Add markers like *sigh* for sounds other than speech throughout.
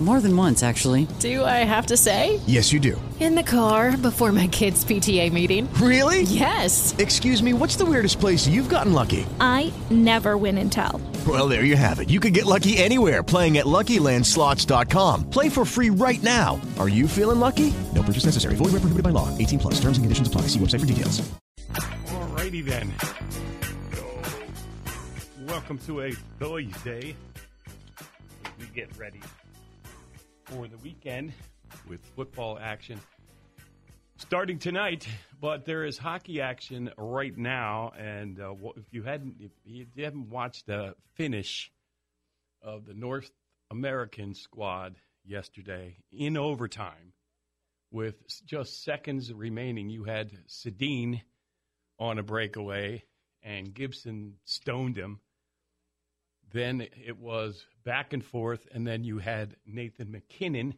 More than once, actually. Do I have to say? Yes, you do. In the car before my kids' PTA meeting. Really? Yes. Excuse me, what's the weirdest place you've gotten lucky? I never win and tell. Well, there you have it. You can get lucky anywhere playing at LuckyLandSlots.com. Play for free right now. Are you feeling lucky? No purchase necessary. Void where prohibited by law. 18 plus. Terms and conditions apply. See website for details. Alrighty then. So, welcome to a Thursday. as We get ready for the weekend with football action starting tonight. But there is hockey action right now, and uh, if you hadn't, if you haven't watched the finish of the North American squad yesterday in overtime, with just seconds remaining, you had Sedin on a breakaway, and Gibson stoned him. Then it was back and forth, and then you had Nathan MacKinnon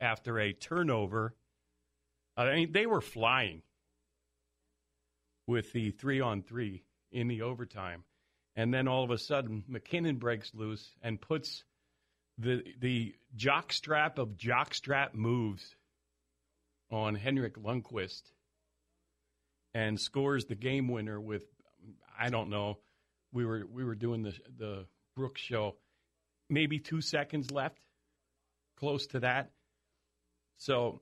after a turnover. I mean, they were flying with the three on three in the overtime. And then all of a sudden, MacKinnon breaks loose and puts the the jockstrap of jockstrap moves on Henrik Lundqvist and scores the game winner with I don't know. We were we were doing the the Brooks show, maybe two seconds left, close to that. So,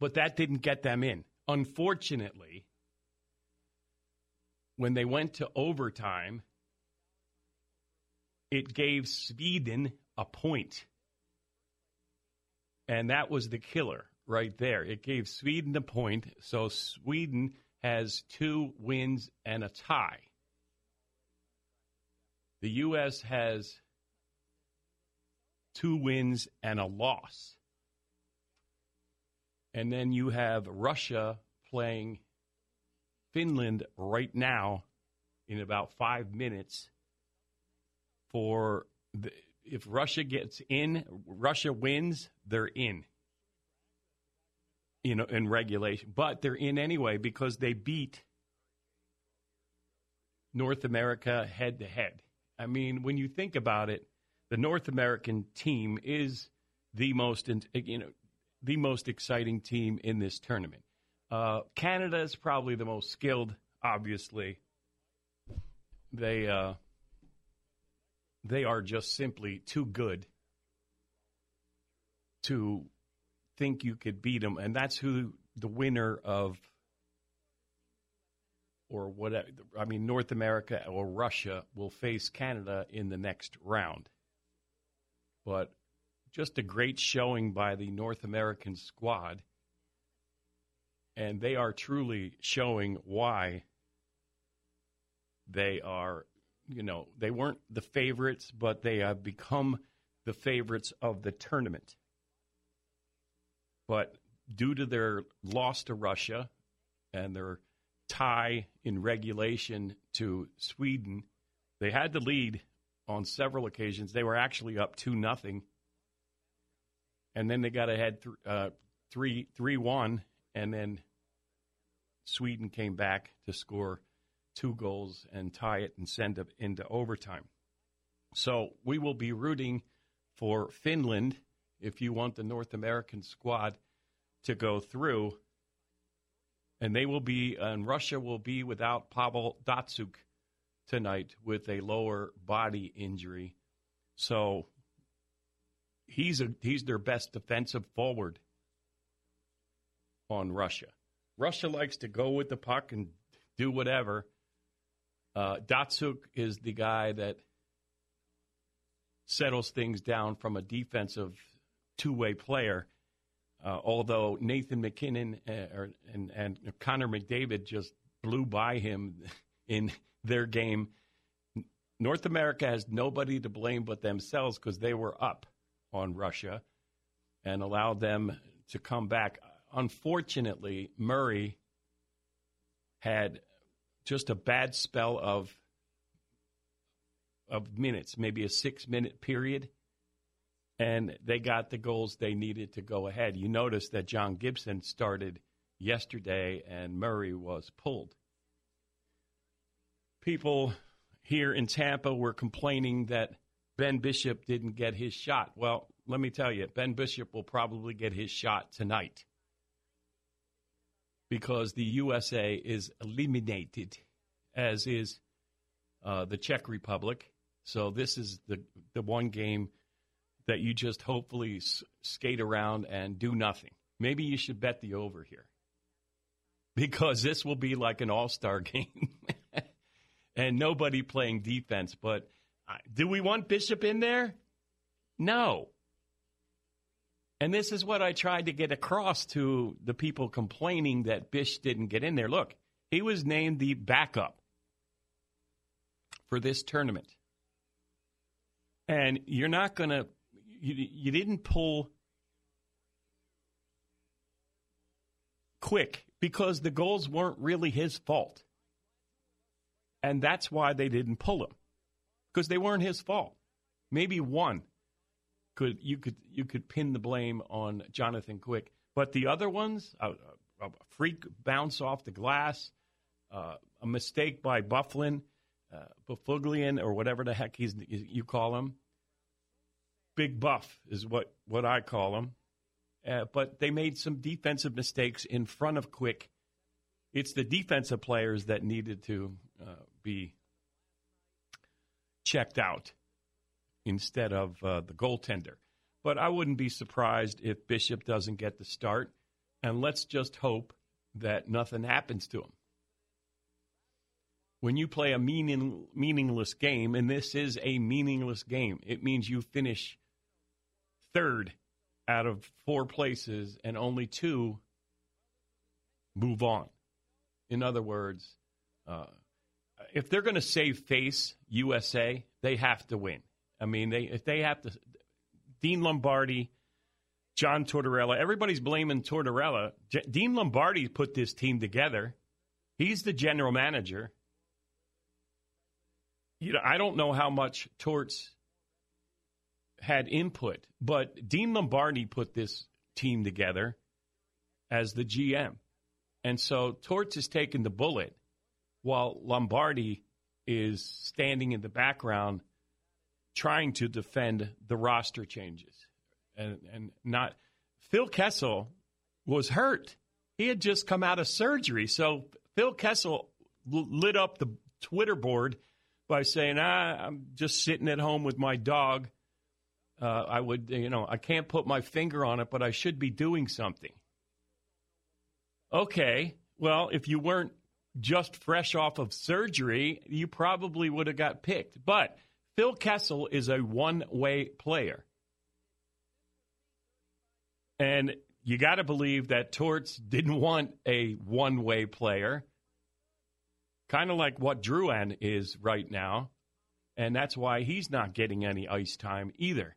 but that didn't get them in. Unfortunately, when they went to overtime, it gave Sweden a point. And that was the killer right there. It gave Sweden a point. So Sweden has two wins and a tie. The U.S. has two wins and a loss. And then you have Russia playing Finland right now in about five minutes for the, if Russia gets in, Russia wins, they're in. You know, in regulation, but they're in anyway because they beat North America head to head. I mean, when you think about it, the North American team is the most, you know, the most exciting team in this tournament. Uh, Canada is probably the most skilled, obviously. They uh, they are just simply too good to think you could beat them, and that's who the winner of or whatever. I mean, North America or Russia will face Canada in the next round. But just a great showing by the North American squad. And they are truly showing why they are, you know, they weren't the favorites, but they have become the favorites of the tournament. But due to their loss to Russia and their tie in regulation to Sweden, they had the lead on several occasions. They were actually up two nothing, and then they got ahead th- uh, three three one, and then Sweden came back to score two goals and tie it and send it into overtime. So we will be rooting for Finland if you want the North American squad to go through. And they will be, and Russia will be without Pavel Datsyuk tonight with a lower body injury. So he's a he's their best defensive forward on Russia. Russia likes to go with the puck and do whatever. Uh, Datsyuk is the guy that settles things down from a defensive two way player. Uh, although Nathan MacKinnon uh, and, and Connor McDavid just blew by him *laughs* in their game. North America has nobody to blame but themselves because they were up on Russia and allowed them to come back. Unfortunately, Murray had just a bad spell of of minutes, maybe a six minute period, and they got the goals they needed to go ahead. You notice that John Gibson started yesterday, and Murray was pulled. People here in Tampa were complaining that Ben Bishop didn't get his shot. Well, let me tell you, Ben Bishop will probably get his shot tonight because the USA is eliminated, as is uh, the Czech Republic. So this is the the one game that you just hopefully s- skate around and do nothing. Maybe you should bet the over here because this will be like an all star *laughs* game and nobody playing defense. But uh, do we want Bishop in there? No. And this is what I tried to get across to the people complaining that Bish didn't get in there. Look, he was named the backup for this tournament. And you're not going to, you, you didn't pull quick because the goals weren't really his fault. And that's why they didn't pull him because they weren't his fault. Maybe one could you could you could pin the blame on Jonathan Quick, but the other ones, a, a, freak bounce off the glass, uh, a mistake by Byfuglien, uh, or whatever the heck he's you call him. Big Buff is what what I call him. Uh, but they made some defensive mistakes in front of Quick. It's the defensive players that needed to uh, be checked out instead of uh, the goaltender. But I wouldn't be surprised if Bishop doesn't get the start, and let's just hope that nothing happens to him. When you play a meaning, meaningless game, and this is a meaningless game, it means you finish third out of four places and only two move on. In other words, uh, if they're going to save face USA, they have to win. I mean, they if they have to, Dean Lombardi, John Tortorella, everybody's blaming Tortorella. J- Dean Lombardi put this team together. He's the general manager. You know, I don't know how much Torts had input, but Dean Lombardi put this team together as the GM. And so Torts is taking the bullet while Lombardi is standing in the background trying to defend the roster changes. And, and not Phil Kessel was hurt. He had just come out of surgery. So Phil Kessel lit up the Twitter board by saying, ah, I'm just sitting at home with my dog uh, I would, you know, I can't put my finger on it, but I should be doing something. Okay, well, if you weren't just fresh off of surgery, you probably would have got picked. But Phil Kessel is a one way player. And you got to believe that Torts didn't want a one way player, kind of like what Drouin is right now. And that's why he's not getting any ice time either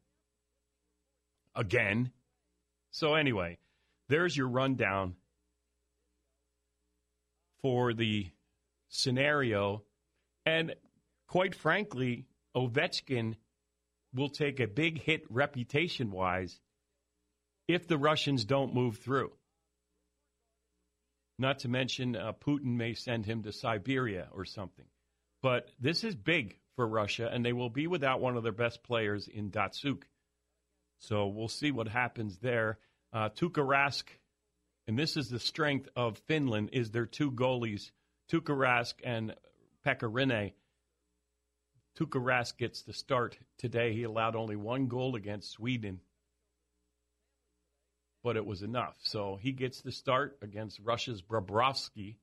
again. So, anyway, there's your rundown for the scenario. And quite frankly, Ovechkin will take a big hit reputation wise if the Russians don't move through. Not to mention, uh, Putin may send him to Siberia or something. But this is big for Russia, and they will be without one of their best players in Datsyuk. So we'll see what happens there. Uh, Tuukka Rask, and this is the strength of Finland, is their two goalies, Tuukka Rask and Pekka Rinne. Tuukka Rask gets the start today. He allowed only one goal against Sweden, but it was enough. So he gets the start against Russia's Bobrovsky,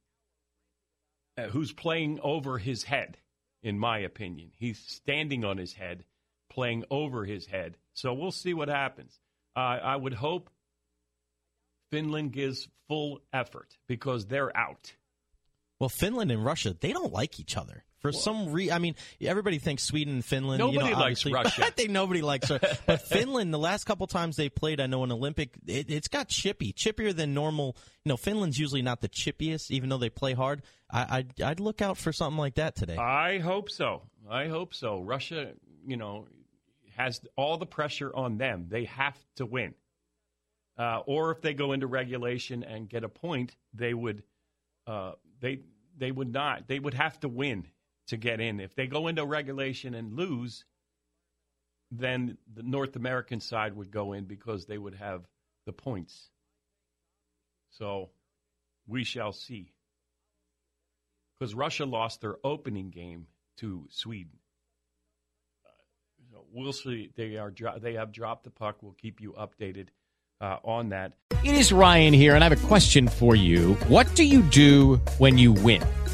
uh, who's playing over his head, in my opinion. He's standing on his head playing over his head. So we'll see what happens. Uh, I would hope Finland gives full effort because they're out. Well, Finland and Russia, they don't like each other. For well, some reason, I mean, everybody thinks Sweden and Finland. Nobody you know, likes Russia. *laughs* I think nobody likes her. *laughs* But Finland, the last couple times they played, I know an Olympic, it, has got chippy, chippier than normal. You know, Finland's usually not the chippiest, even though they play hard. I, I'd, I'd look out for something like that today. I hope so. I hope so. Russia, you know, has all the pressure on them. They have to win. Uh, or if they go into regulation and get a point, they would uh, they they would not. They would have to win to get in. If they go into regulation and lose, then the North American side would go in because they would have the points. So we shall see. Because Russia lost their opening game to Sweden. We'll see. They are they have dropped the puck. We'll keep you updated uh, on that. It is Ryan here, and I have a question for you. What do you do when you win?